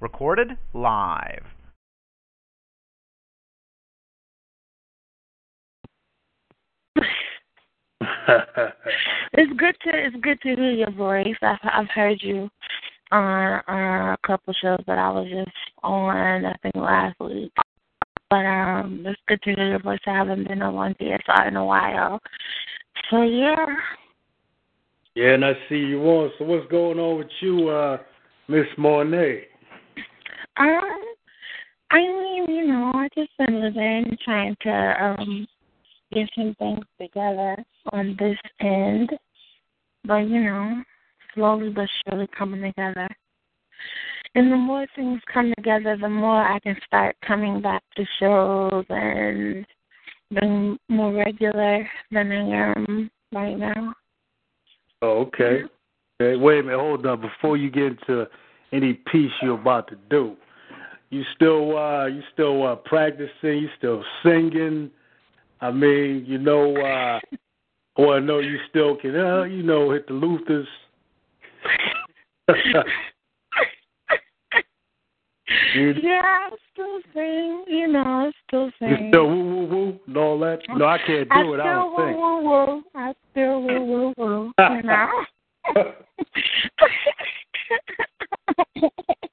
Recorded live. it's good to it's good to hear your voice. I've I've heard you on, on a couple shows that I was just on. I think last week. But um, it's good to hear your voice. I haven't been on one DSR in a while. So yeah. Yeah, and I see you on. So what's going on with you, uh, Miss Monet? Um, I mean, you know, I just been living, trying to um get some things together on this end. But, you know, slowly but surely coming together. And the more things come together, the more I can start coming back to shows and being more regular than I am right now. Oh, okay. Okay, wait a minute, hold on. Before you get into any piece you're about to do, you still uh you still uh practicing, you still singing. I mean, you know, uh I know you still can uh, you know, hit the Luthers. you, yeah, I still sing, you know, I still sing. You still woo woo woo and all that? No, I can't do I it, I don't woo, think. Woo, woo. I still woo woo woo. You know.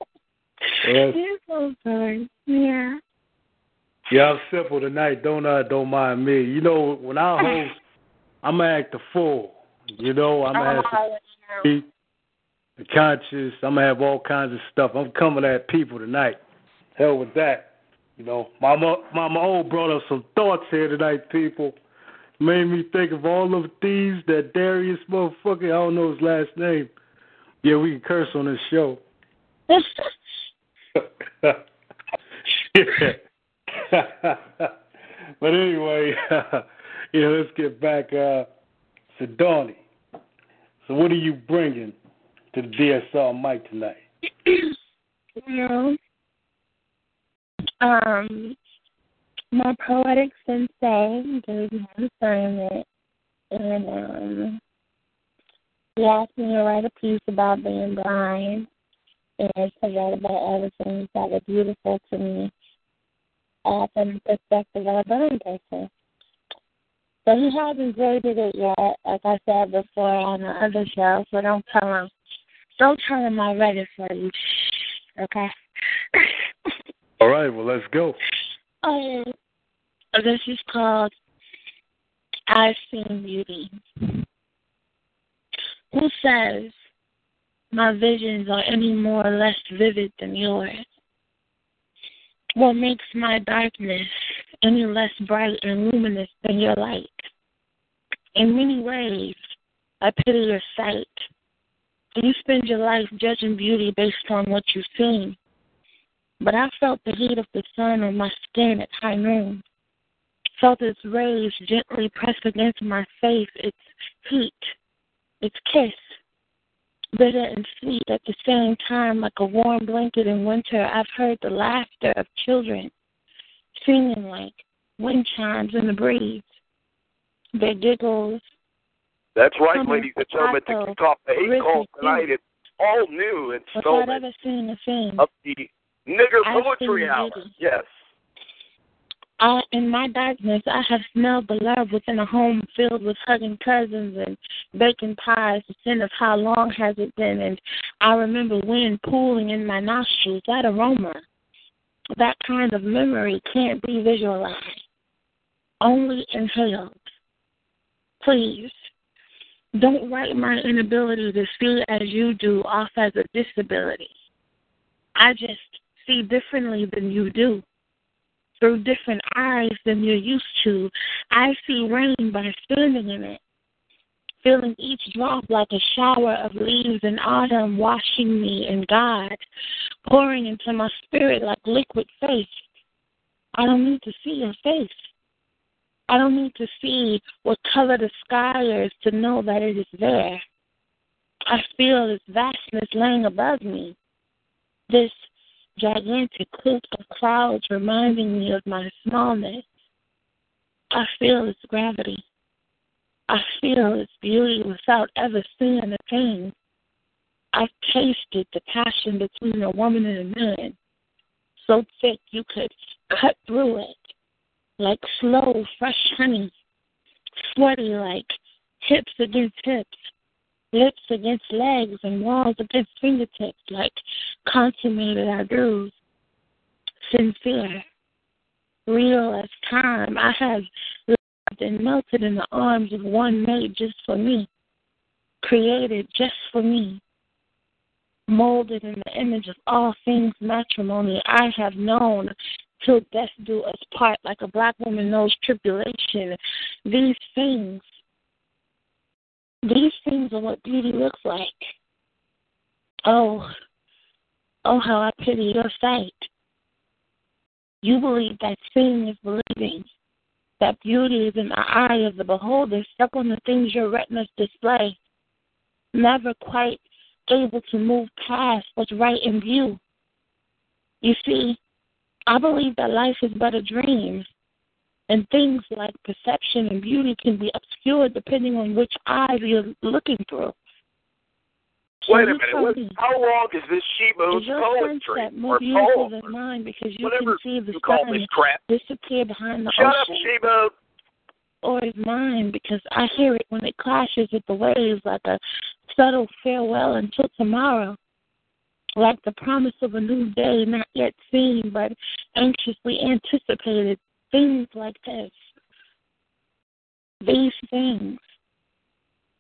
Yes. You're so sorry. Yeah. Yeah, I'm simple tonight. Don't uh, don't mind me. You know, when I host, I'm gonna act the fool. You know, I'm gonna have Oh, some the conscious. I'm gonna have all kinds of stuff. I'm coming at people tonight. Hell with that. You know, Mama Mama O brought up some thoughts here tonight, people. Made me think of all of these that Darius motherfucker, I don't know his last name. Yeah, we can curse on this show. but anyway, you know, let's get back uh, to Donnie. So, what are you bringing to the DSR mic tonight? Well, um, my poetic sensei gave me an assignment, and um, he asked me to write a piece about being blind and to write about all the things that were beautiful to me uh, from the perspective of a blind person. So he hasn't graded it yet, like I said before on the other show, so don't tell him. Don't tell him I read it for you. Okay? All right, well, let's go. Um, this is called I've Seen Beauty. Who says my visions are any more or less vivid than yours? What makes my darkness any less bright and luminous than your light? In many ways, I pity your sight. You spend your life judging beauty based on what you've seen. But I felt the heat of the sun on my skin at high noon. Felt its rays gently press against my face, its heat, its kiss. Bitter and sweet at the same time, like a warm blanket in winter, I've heard the laughter of children singing like wind chimes in the breeze. Their giggles, That's right, ladies and gentlemen. To staccato, the eight call tonight, it's all new without installment ever seeing a thing. of the Nigger Poetry seen Hour. Yes. I, in my darkness, I have smelled the love within a home filled with hugging cousins and baking pies. The scent of how long has it been? And I remember wind pooling in my nostrils. That aroma, that kind of memory can't be visualized, only inhaled. Please, don't write my inability to see as you do off as a disability. I just see differently than you do through different eyes than you're used to. I see rain by standing in it. feeling each drop like a shower of leaves in autumn washing me in God, pouring into my spirit like liquid faith. I don't need to see your face. I don't need to see what color the sky is to know that it is there. I feel this vastness laying above me. This gigantic quilt of clouds reminding me of my smallness. I feel its gravity. I feel its beauty without ever seeing a thing. I've tasted the passion between a woman and a man, so thick you could cut through it, like slow, fresh honey, sweaty like hips against hips, lips against legs, and walls against fingertips, like consummated adus. Sincere, real as time. I have loved and melted in the arms of one made just for me, created just for me, molded in the image of all things matrimony. I have known till death do us part, like a black woman knows tribulation. These things, these things are what beauty looks like. Oh, oh, how I pity your sight. You believe that seeing is believing, that beauty is in the eye of the beholder, stuck on the things your retinas display, never quite able to move past what's right in view. You see, I believe that life is but a dream, and things like perception and beauty can be obscured depending on which eyes you're looking through. Wait a minute. What, how long is this she moves poetry or more beautiful poem than mine because you whatever can see the you call this crap? disappear behind the Shut up, ocean? Shebo. or is mine because I hear it when it clashes with the waves like a subtle farewell until tomorrow, like the promise of a new day not yet seen but anxiously anticipated. Things like this. These things.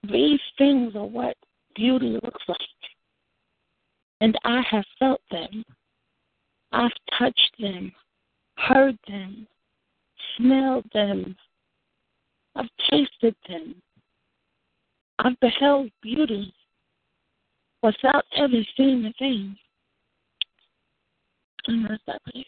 These things are what beauty looks like. And I have felt them. I've touched them, heard them, smelled them, I've tasted them. I've beheld beauty without ever seeing a thing. And that place.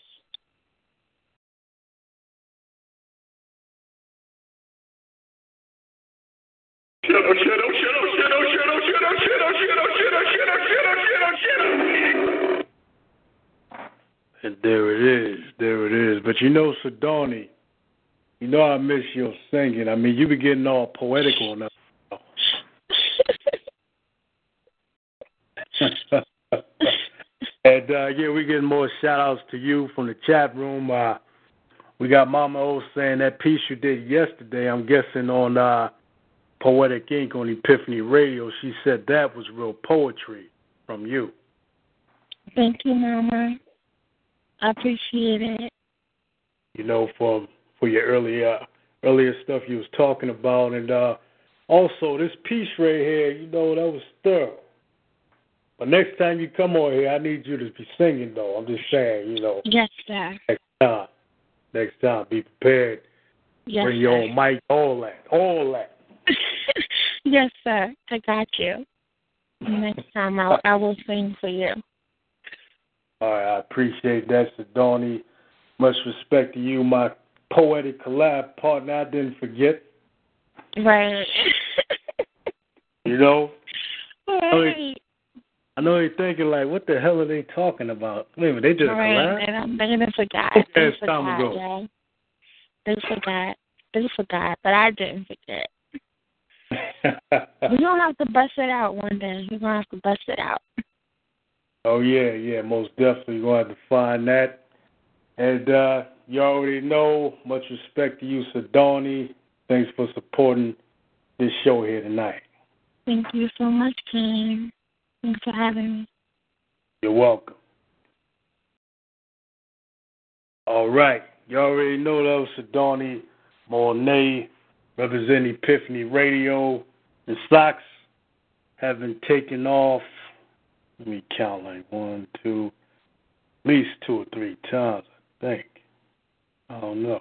And there it is, there it is. But you know, Sedoni, you know I miss your singing. I mean, you be getting all poetical now. and uh, yeah, we getting more shout outs to you from the chat room. Uh, we got Mama O saying that piece you did yesterday, I'm guessing on uh, Poetic Ink on Epiphany Radio. She said that was real poetry from you. Thank you, Mama. I appreciate it. You know, from for your earlier earlier stuff you was talking about, and uh, also this piece right here. You know, that was thorough. But next time you come on here, I need you to be singing though. I'm just saying, you know, Yes, sir. next time, next time, be prepared. Yes, Bring your sir. own mic, all that, all that. Yes, sir. I got you. Next time I'll, I will sing for you. All right, I appreciate that, Sedoni. Much respect to you, my poetic collab partner. I didn't forget. Right. You know, right. I know you're thinking like, what the hell are they talking about? Wait a minute, they a Right. collab. They done, they done forgot. They time forgot, to go. yeah. They forgot. They forgot, but I didn't forget. We're gonna have to bust it out one day. We're gonna have to bust it out. oh yeah, yeah, most definitely You're going to have to find that. And uh, you already know, much respect to you, Sedoni. Thanks for supporting this show here tonight. Thank you so much, Ken. Thanks for having me. You're welcome. All right. You already know that was Sedoni Monet representing Epiphany Radio. The Sox have been taken off. Let me count like one, two, at least two or three times, I think. I don't know.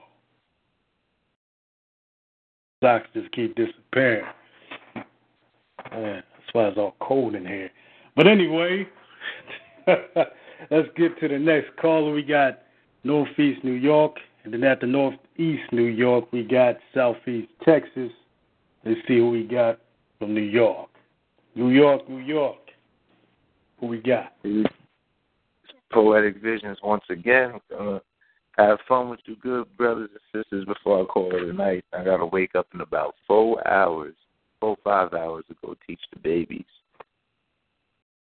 Sox just keep disappearing. Man, that's why it's all cold in here. But anyway, let's get to the next caller. We got Northeast New York, and then after Northeast New York, we got Southeast Texas. Let's see who we got from New York. New York, New York. Who we got? Poetic Visions once again. Uh, have fun with you good brothers and sisters before I call it a night. I gotta wake up in about four hours, four five hours to go teach the babies.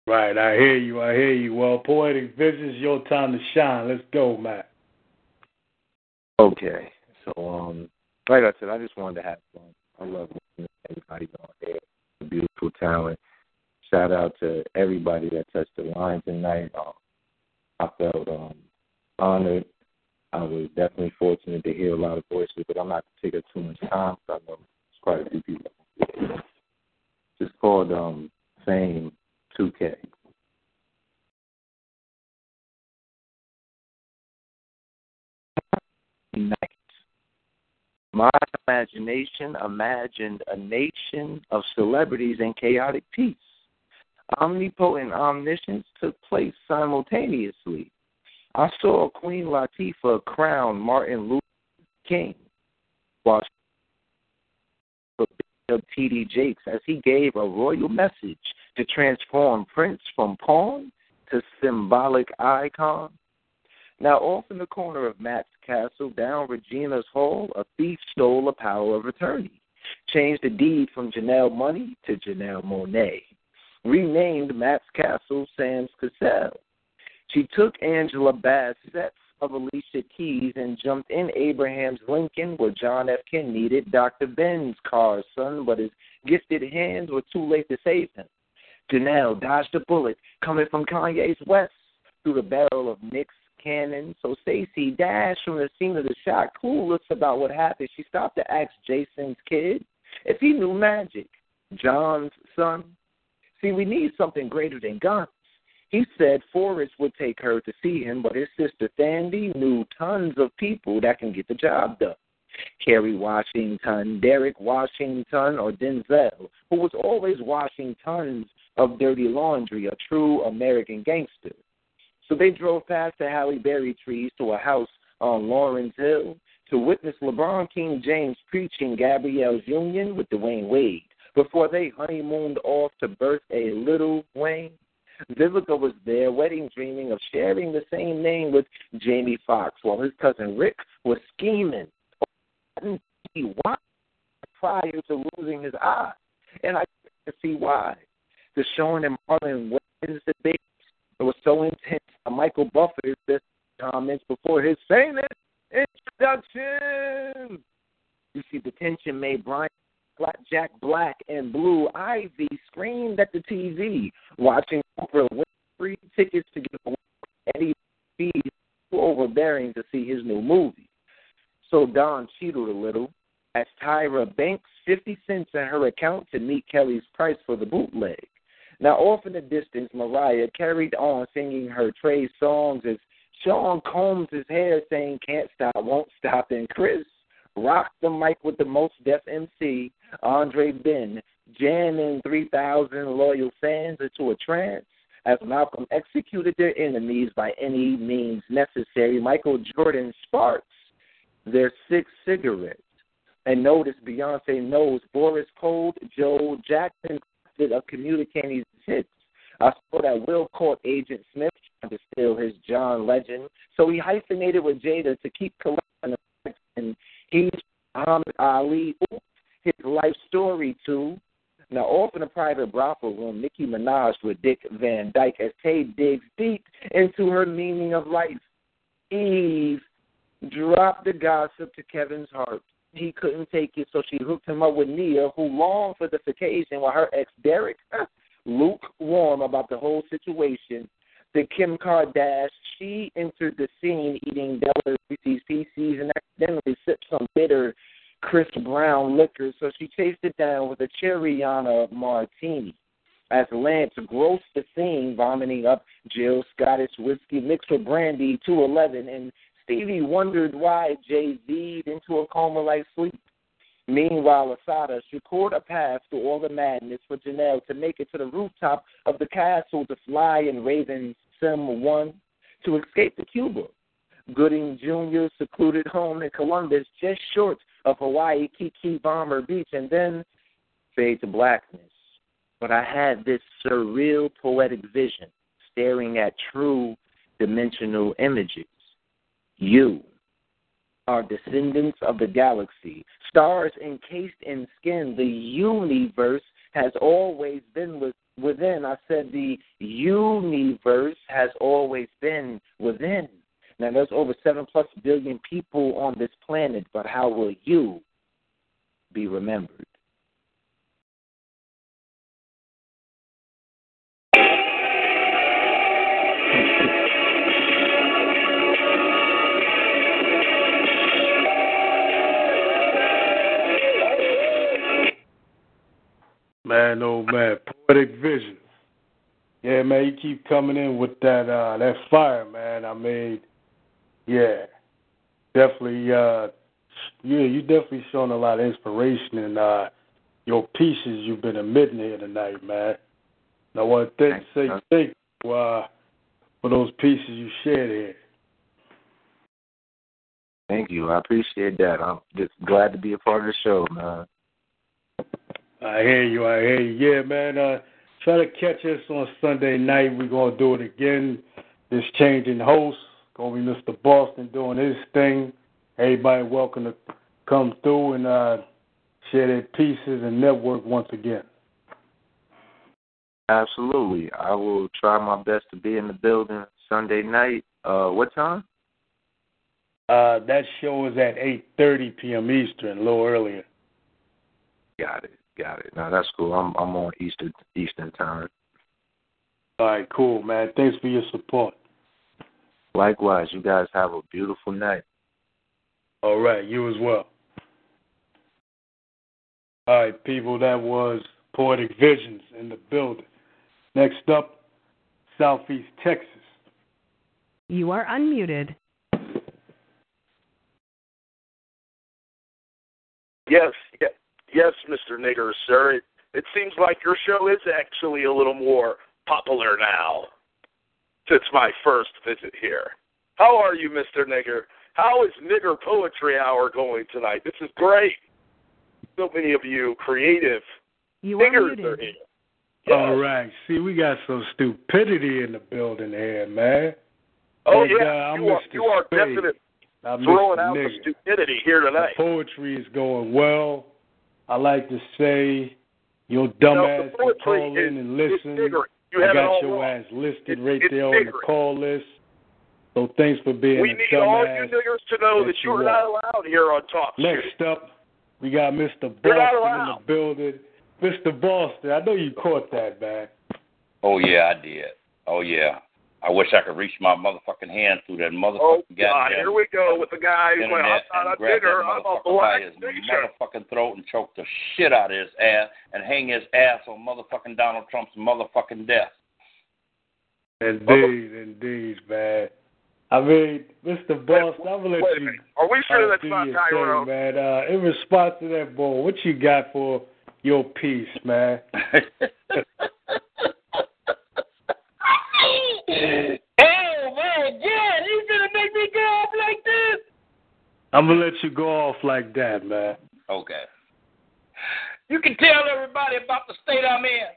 Right, I hear you, I hear you. Well, Poetic Visions, your time to shine. Let's go, Matt. Okay. So um like I said, I just wanted to have fun. I love to everybody on there. Beautiful talent. Shout out to everybody that touched the line tonight. Um, I felt um, honored. I was definitely fortunate to hear a lot of voices, but I'm not going to take up too much time because I know there's quite a few people. It's called um, Fame 2K. Night. My imagination imagined a nation of celebrities in chaotic peace. Omnipotent omniscience took place simultaneously. I saw Queen Latifah crown Martin Luther King while of T.D. Jakes as he gave a royal message to transform Prince from pawn to symbolic icon. Now, off in the corner of Matt's castle, down Regina's hall, a thief stole a power of attorney, changed the deed from Janelle Money to Janelle Monet, renamed Matt's castle Sam's Cassell. She took Angela Bassett's of Alicia Keys and jumped in Abraham's Lincoln where John F. Kennedy needed Dr. Ben's car's son, but his gifted hands were too late to save him. Janelle dodged a bullet coming from Kanye's West through the barrel of Nick's cannon. So Stacy dashed from the scene of the shot, clueless about what happened. She stopped to ask Jason's kid if he knew magic. John's son. See, we need something greater than guns. He said Forrest would take her to see him, but his sister Thandi knew tons of people that can get the job done. Kerry Washington, Derek Washington, or Denzel, who was always washing tons of dirty laundry, a true American gangster. So they drove past the Halle Berry trees to a house on Lawrence Hill to witness LeBron King James preaching Gabrielle's union with Dwyane Wade before they honeymooned off to birth a little Wayne. Vivica was there, wedding dreaming of sharing the same name with Jamie Foxx, while his cousin Rick was scheming why prior to losing his eye. And I can see why. The showing in Marlon Wayans debate was so. Michael Buffer said comments before his famous introduction. You see, the tension made Brian Jack Black and Blue Ivy screamed at the TV, watching win free tickets to away Eddie fees overbearing to see his new movie. So Don cheated a little as Tyra banks 50 cents in her account to meet Kelly's price for the bootleg. Now, off in the distance, Mariah carried on singing her Trey songs as Sean combs his hair, saying, Can't stop, won't stop. And Chris rocked the mic with the most deaf MC, Andre Ben, jamming 3,000 loyal fans into a trance. As Malcolm executed their enemies by any means necessary, Michael Jordan sparks their six cigarettes. And notice Beyonce knows Boris Cold, Joe Jackson of communicating hits. I saw that Will caught Agent Smith trying to steal his John Legend, so he hyphenated with Jada to keep collecting. And he's Muhammad Ali, his life story too. Now, off in a private brothel room, Nicki Minaj with Dick Van Dyke as Tay digs deep into her meaning of life. Eve dropped the gossip to Kevin's heart. He couldn't take it, so she hooked him up with Nia, who longed for the occasion, while her ex Derek, lukewarm about the whole situation. The Kim Kardashian, she entered the scene eating Della Reese's PCs and accidentally sipped some bitter Chris Brown liquor, so she chased it down with a Cherryana martini. As Lance grossed the scene, vomiting up Jill Scottish whiskey mixed with brandy 211, and Stevie wondered why Jay Z'd into a coma like sleep. Meanwhile, Asada secured a path through all the madness for Janelle to make it to the rooftop of the castle to fly in Raven Sim 1 to escape to Cuba. Gooding Jr. secluded home in Columbus, just short of Hawaii Kiki Bomber Beach, and then fade to blackness. But I had this surreal poetic vision, staring at true dimensional images. You are descendants of the galaxy, stars encased in skin. The universe has always been with, within. I said the universe has always been within. Now, there's over seven plus billion people on this planet, but how will you be remembered? Man, oh man, poetic visions. Yeah, man, you keep coming in with that uh that fire, man. I mean, yeah, definitely. uh Yeah, you definitely showing a lot of inspiration in uh your pieces you've been emitting here tonight, man. And I want to thank, say thank you uh, for those pieces you shared here. Thank you. I appreciate that. I'm just glad to be a part of the show, man. I hear you. I hear you. Yeah, man. Uh, try to catch us on Sunday night. We're gonna do it again. This changing host. Gonna be Mr. Boston doing his thing. Everybody welcome to come through and uh, share their pieces and network once again. Absolutely. I will try my best to be in the building Sunday night. Uh, what time? Uh, that show is at 8:30 p.m. Eastern, a little earlier. Got it. Got it. No, that's cool. I'm I'm on Eastern Eastern time. All right, cool, man. Thanks for your support. Likewise, you guys have a beautiful night. All right, you as well. All right, people, that was Poetic Visions in the building. Next up, Southeast Texas. You are unmuted. Yes, yes, yes, Mr. Nigger, sir. It, it seems like your show is actually a little more popular now since my first visit here. How are you, Mr. Nigger? How is Nigger Poetry Hour going tonight? This is great. So many of you creative You niggers are are muted. here. All right. See, we got some stupidity in the building here, man. Oh And, yeah, uh, I'm you are you are definitely throwing Mr. out the stupidity here The tonight. poetry is going well. I like to say your No, dumbass the can poetry call is, in and is listen. niggering. You I got your wrong. ass listed It- right it's there on the call list. So thanks for being We a need all you dumbass. niggers to know that that you you are not allowed here on Talk Shit. Next up, we got Mr. Boston in the building. Mr. Boston, I know you caught that, man. Oh yeah, I did. Oh yeah. I wish I could reach my motherfucking hand through that motherfucking Oh God, here we go with the guy who's like, internet I'm not a and grab that I'm a motherfucker by black his motherfucking throat and choke the shit out of his ass and hang his ass on motherfucking Donald Trump's motherfucking desk. Indeed, indeed, man. I mean, Mr. Boston, I'm gonna let you. Are we sure that's do not your Tyrone? thing, man. Uh, in response to that, boy, what you got for your piece, man? oh my God, he's gonna make me go off like this. I'm gonna let you go off like that, man. Okay. You can tell everybody about the state I'm in.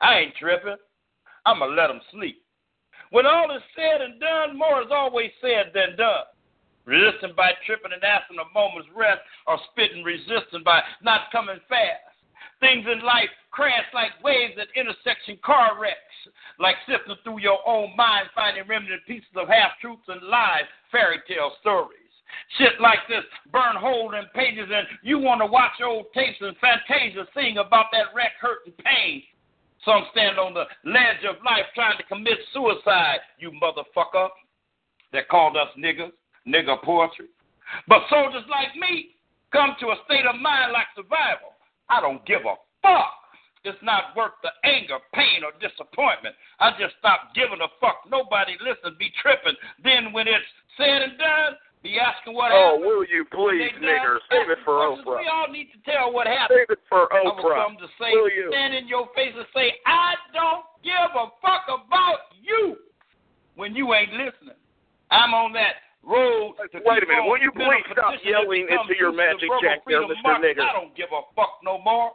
I ain't tripping. I'm going to let them sleep. When all is said and done, more is always said than done. Resisting by tripping and asking a moment's rest, or spitting resisting by not coming fast. Things in life crash like waves at intersection car wrecks, like sifting through your own mind, finding remnant pieces of half truths and lies, fairy tale stories. Shit like this burn hole in pages, and you want to watch old tapes and Fantasia sing about that wreck, hurt, and pain. Some stand on the ledge of life trying to commit suicide, you motherfucker. That called us niggas, nigger poetry. But soldiers like me come to a state of mind like survival. I don't give a fuck. It's not worth the anger, pain, or disappointment. I just stop giving a fuck. Nobody listen, be tripping. Then when it's said and done, be asking what Oh, happened. Oh, will you please, nigger? Save it for questions. We all need to tell what happened. Save it for Oprah. come to say, Will you? stand in your face and say, I don't give a fuck about you when you ain't listening. I'm on that road. Wait a minute. Will you please stop yelling into your true to the magic jack there, Mr. Nigger? I don't give a fuck no more.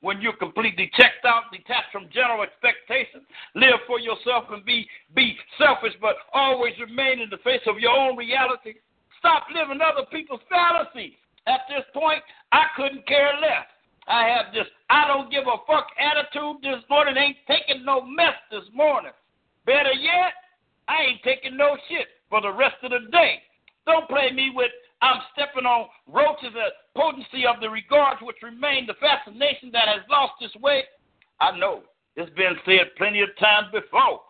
When you're completely checked out, detached from general expectations, live for yourself and be be selfish, but always remain in the face of your own reality. Stop living other people's fantasies. At this point, I couldn't care less. I have this I don't give a fuck attitude this morning. Ain't taking no mess this morning. Better yet, I ain't taking no shit for the rest of the day. Don't play me with I'm stepping on roaches the potency of the regards which remain the fascination that has lost its way. I know it's been said plenty of times before.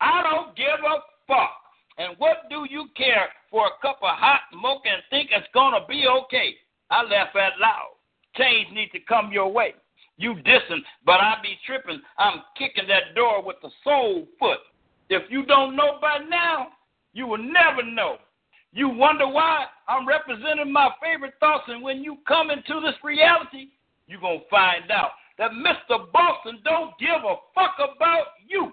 I don't give a fuck. And what do you care for a cup of hot mocha and think it's gonna be okay? I laugh out loud. Change needs to come your way. You dissing, but I be tripping. I'm kicking that door with the soul foot. If you don't know by now, you will never know. You wonder why I'm representing my favorite thoughts, and when you come into this reality, you're going to find out that Mr. Boston don't give a fuck about you.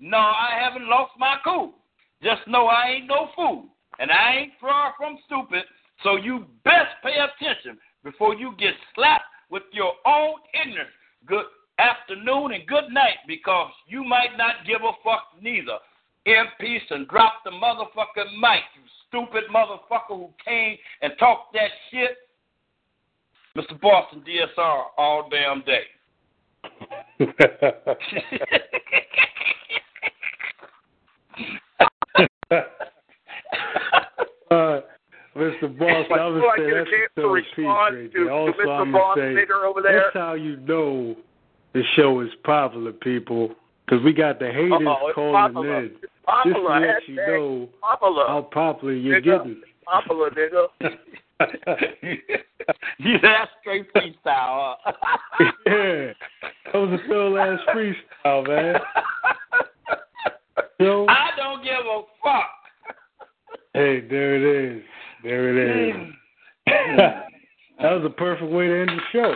No, I haven't lost my cool. Just know I ain't no fool, and I ain't far from stupid, so you best pay attention before you get slapped with your own ignorance. Good afternoon and good night, because you might not give a fuck neither. In peace and drop the motherfucking mic, you stupid motherfucker who came and talked that shit. Mr. Boston DSR all damn day. uh, Mr. Boss, I would before I say that's a to respond to- there. to Also, Mr. I'm Boss say over there. that's how you know the show is popular, people, because we got the haters Uh-oh, calling popular. in. It's Just to popular. let you Hashtag know popular. how popular you're Nigga. getting. Popular, nigga. you that straight freestyle. Huh? yeah, that was a Phil last freestyle, man. Yo, I don't give a fuck. hey, there it is. There it is. that was a perfect way to end the show.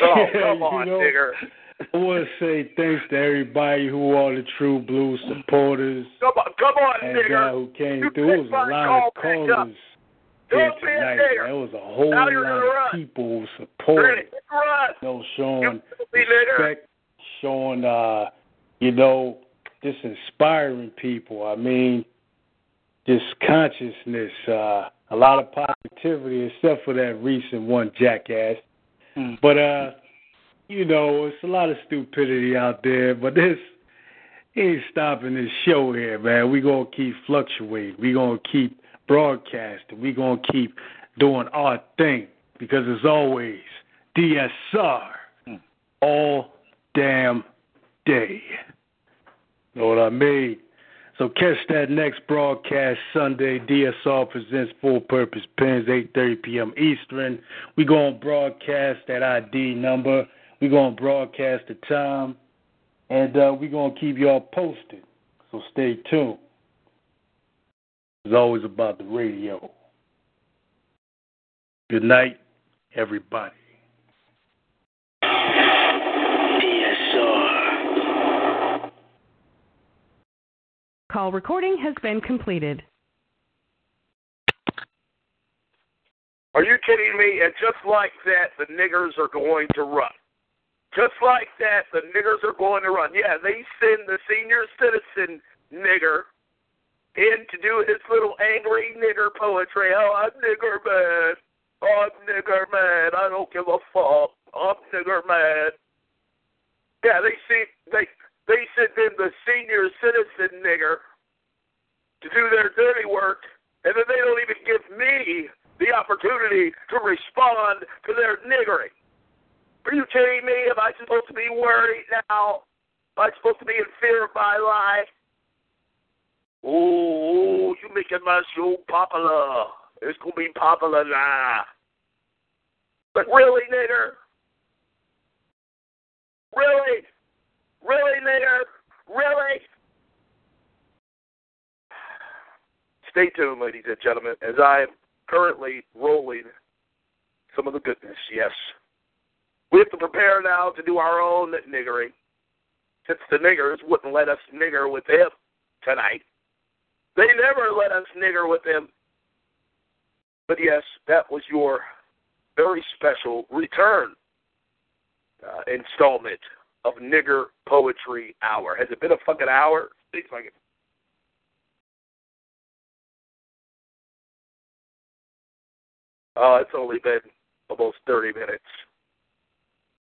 Oh, Yeah, come you on, know, nigger. I want to say thanks to everybody who are the True Blue supporters Come on, come on, and nigger. uh, who came You through. It was a lot call of callers here Don't be a tonight. There was a whole lot of people Ready? supporting, you know, showing respect, showing, uh, you know, just inspiring people. I mean, just consciousness, uh, a lot of positivity, except for that recent one, jackass. Hmm. But uh, you know, it's a lot of stupidity out there. But this ain't stopping this show here, man. We gonna keep fluctuating. We gonna keep broadcasting. We gonna keep doing our thing because it's always DSR all damn day. Know what I mean? So catch that next broadcast Sunday. DSR presents Full Purpose Pins, 8:30 p.m. Eastern. We gonna broadcast that ID number. We gonna broadcast the time, and uh, we gonna keep y'all posted. So stay tuned. It's always about the radio. Good night, everybody. DSR. Call recording has been completed. Are you kidding me? And just like that, the niggers are going to run. Just like that, the niggers are going to run. Yeah, they send the senior citizen nigger in to do his little angry nigger poetry. Oh, I'm nigger mad. Oh, I'm nigger mad. I don't give a fuck. I'm nigger mad. Yeah, they see they they send in the senior citizen nigger to do their dirty work, and then they don't even give me the opportunity to respond to their niggering. Are you kidding me? Am I supposed to be worried now? Am I supposed to be in fear of my life? Ooh, you making my show popular. It's gonna be popular now. But really, nigger? Really? Really, nigger? Really? stay tuned, ladies and gentlemen, as I am currently rolling some of the goodness. Yes. We have to prepare now to do our own niggering. Since the niggers wouldn't let us nigger with them tonight. They never let us nigger with them. But yes, that was your very special return uh, installment of Nigger Poetry Hour. Has it been a fucking hour? Seems like it. It's only been almost 30 minutes.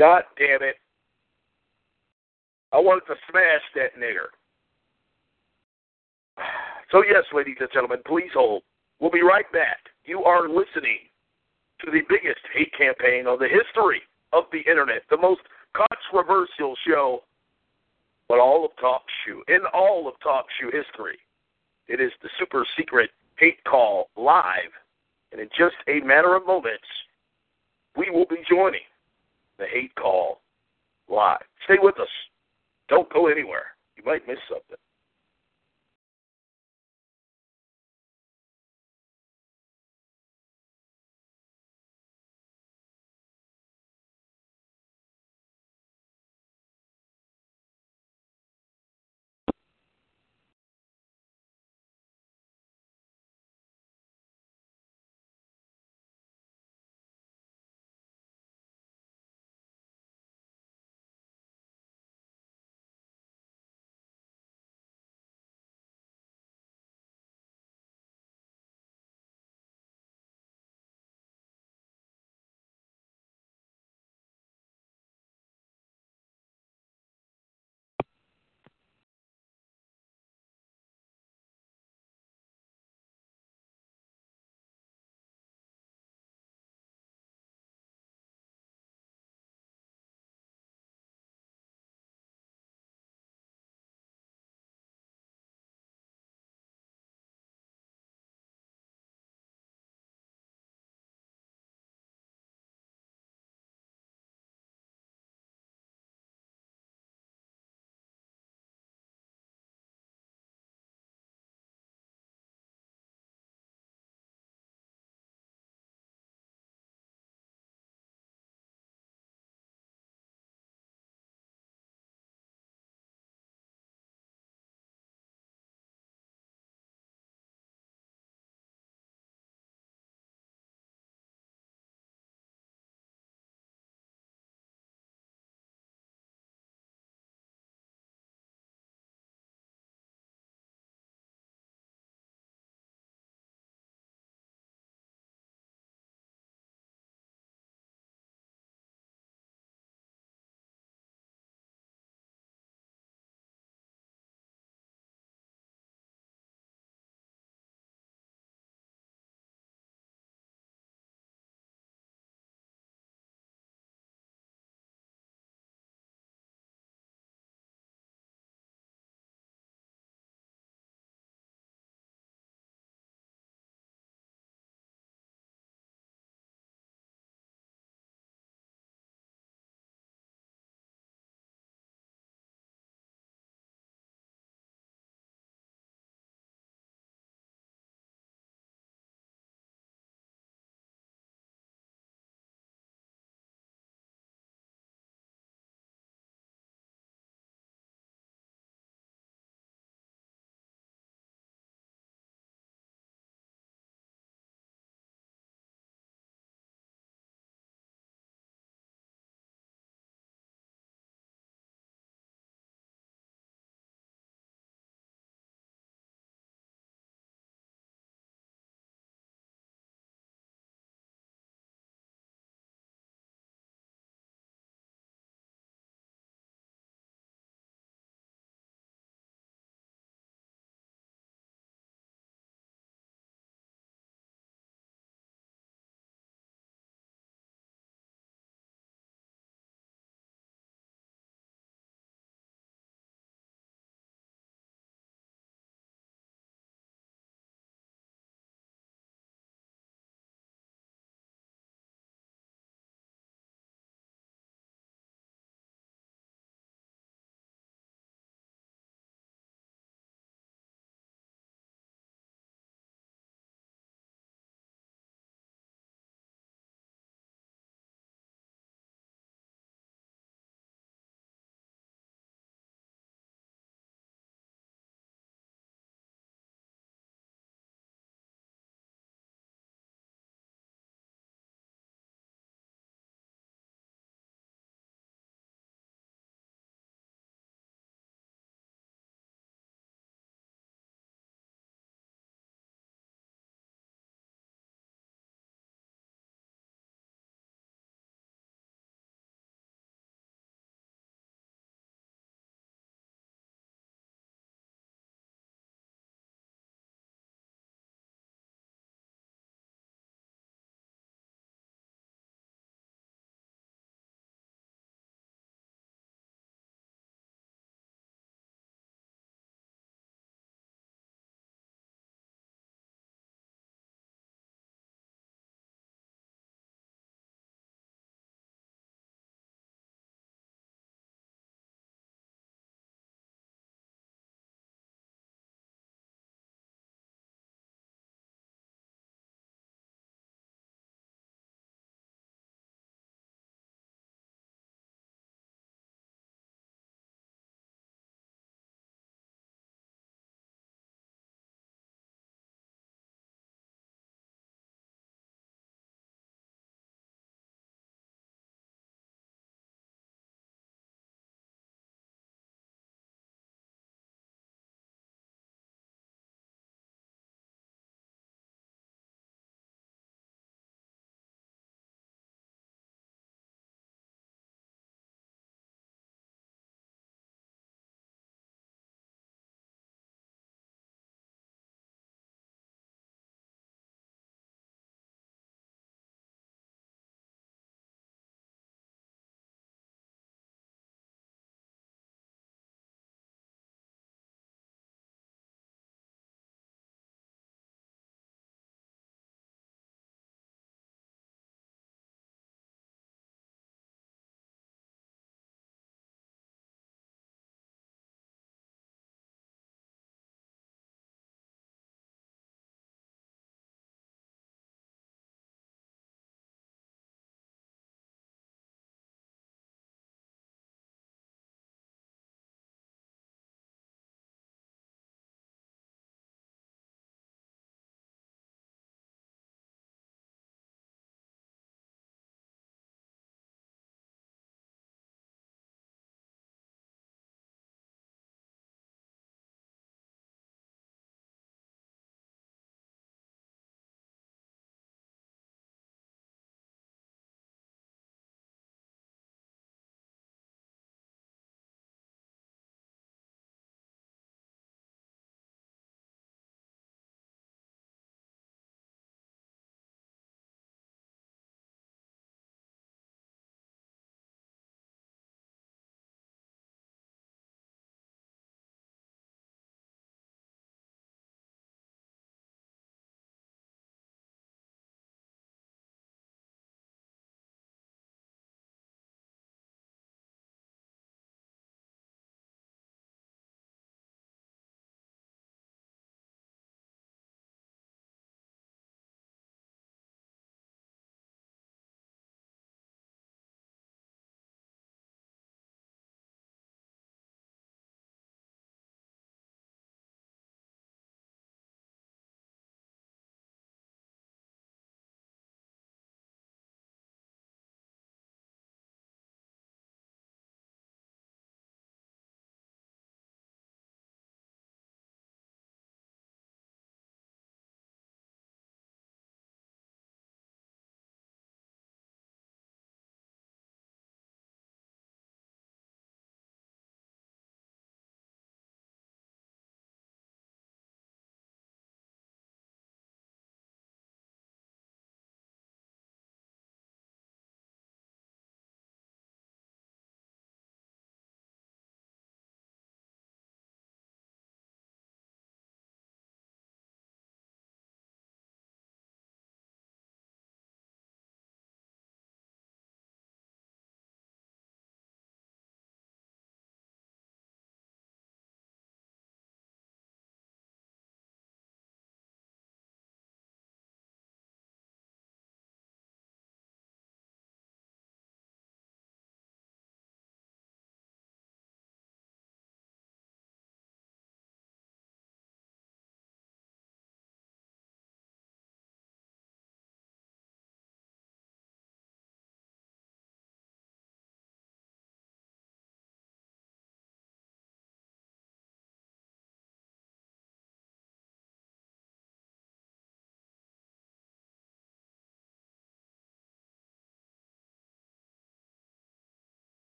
God damn it. I wanted to smash that nigger. So, yes, ladies and gentlemen, please hold. We'll be right back. You are listening to the biggest hate campaign on the history of the internet, the most controversial show, but all of talk shoe in all of talk shoe history. It is the super secret hate call live, and in just a matter of moments, we will be joining the hate call live. Stay with us. Don't go anywhere. You might miss something.